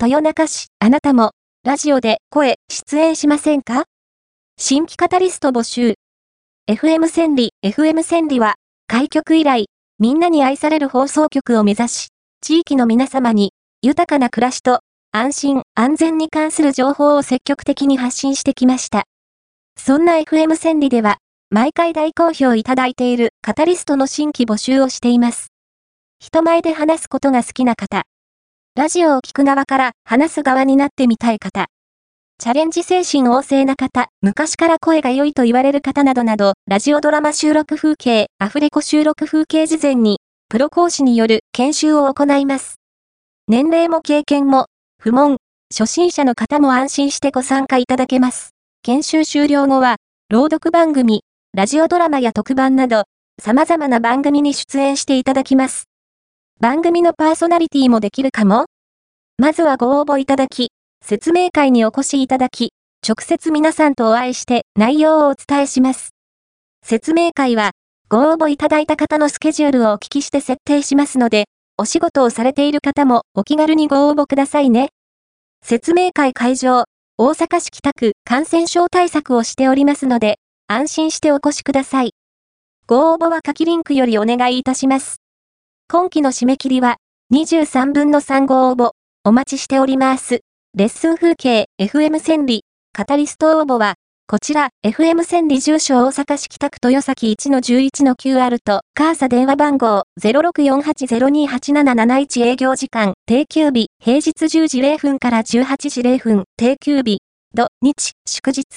豊中市、あなたも、ラジオで声、出演しませんか？新規カタリスト募集。FM 千里、FM 千里は、開局以来、みんなに愛される放送局を目指し、地域の皆様に、豊かな暮らしと、安心、安全に関する情報を積極的に発信してきました。そんな FM 千里では、毎回大好評いただいているカタリストの新規募集をしています。人前で話すことが好きな方、ラジオを聞く側から話す側になってみたい方。チャレンジ精神旺盛な方、昔から声が良いと言われる方などなど、ラジオドラマ収録風景、アフレコ収録風景事前に、プロ講師による研修を行います。年齢も経験も、不問、初心者の方も安心してご参加いただけます。研修終了後は、朗読番組、ラジオドラマや特番など、様々な番組に出演していただきます。番組のパーソナリティもできるかもまずはご応募いただき、説明会にお越しいただき、直接皆さんとお会いして内容をお伝えします。説明会は、ご応募いただいた方のスケジュールをお聞きして設定しますので、お仕事をされている方もお気軽にご応募くださいね。説明会会場、大阪市北区感染症対策をしておりますので、安心してお越しください。ご応募は書きリンクよりお願いいたします。今期の締め切りは23分の3ご応募お待ちしております。レッスン風景 FM 千里。カタリスト応募はこちら FM 千里住所大阪市北区豊崎 1-11-QR とカーサ電話番号0648028771営業時間定休日。平日10時0分から18時0分定休日。土日祝日。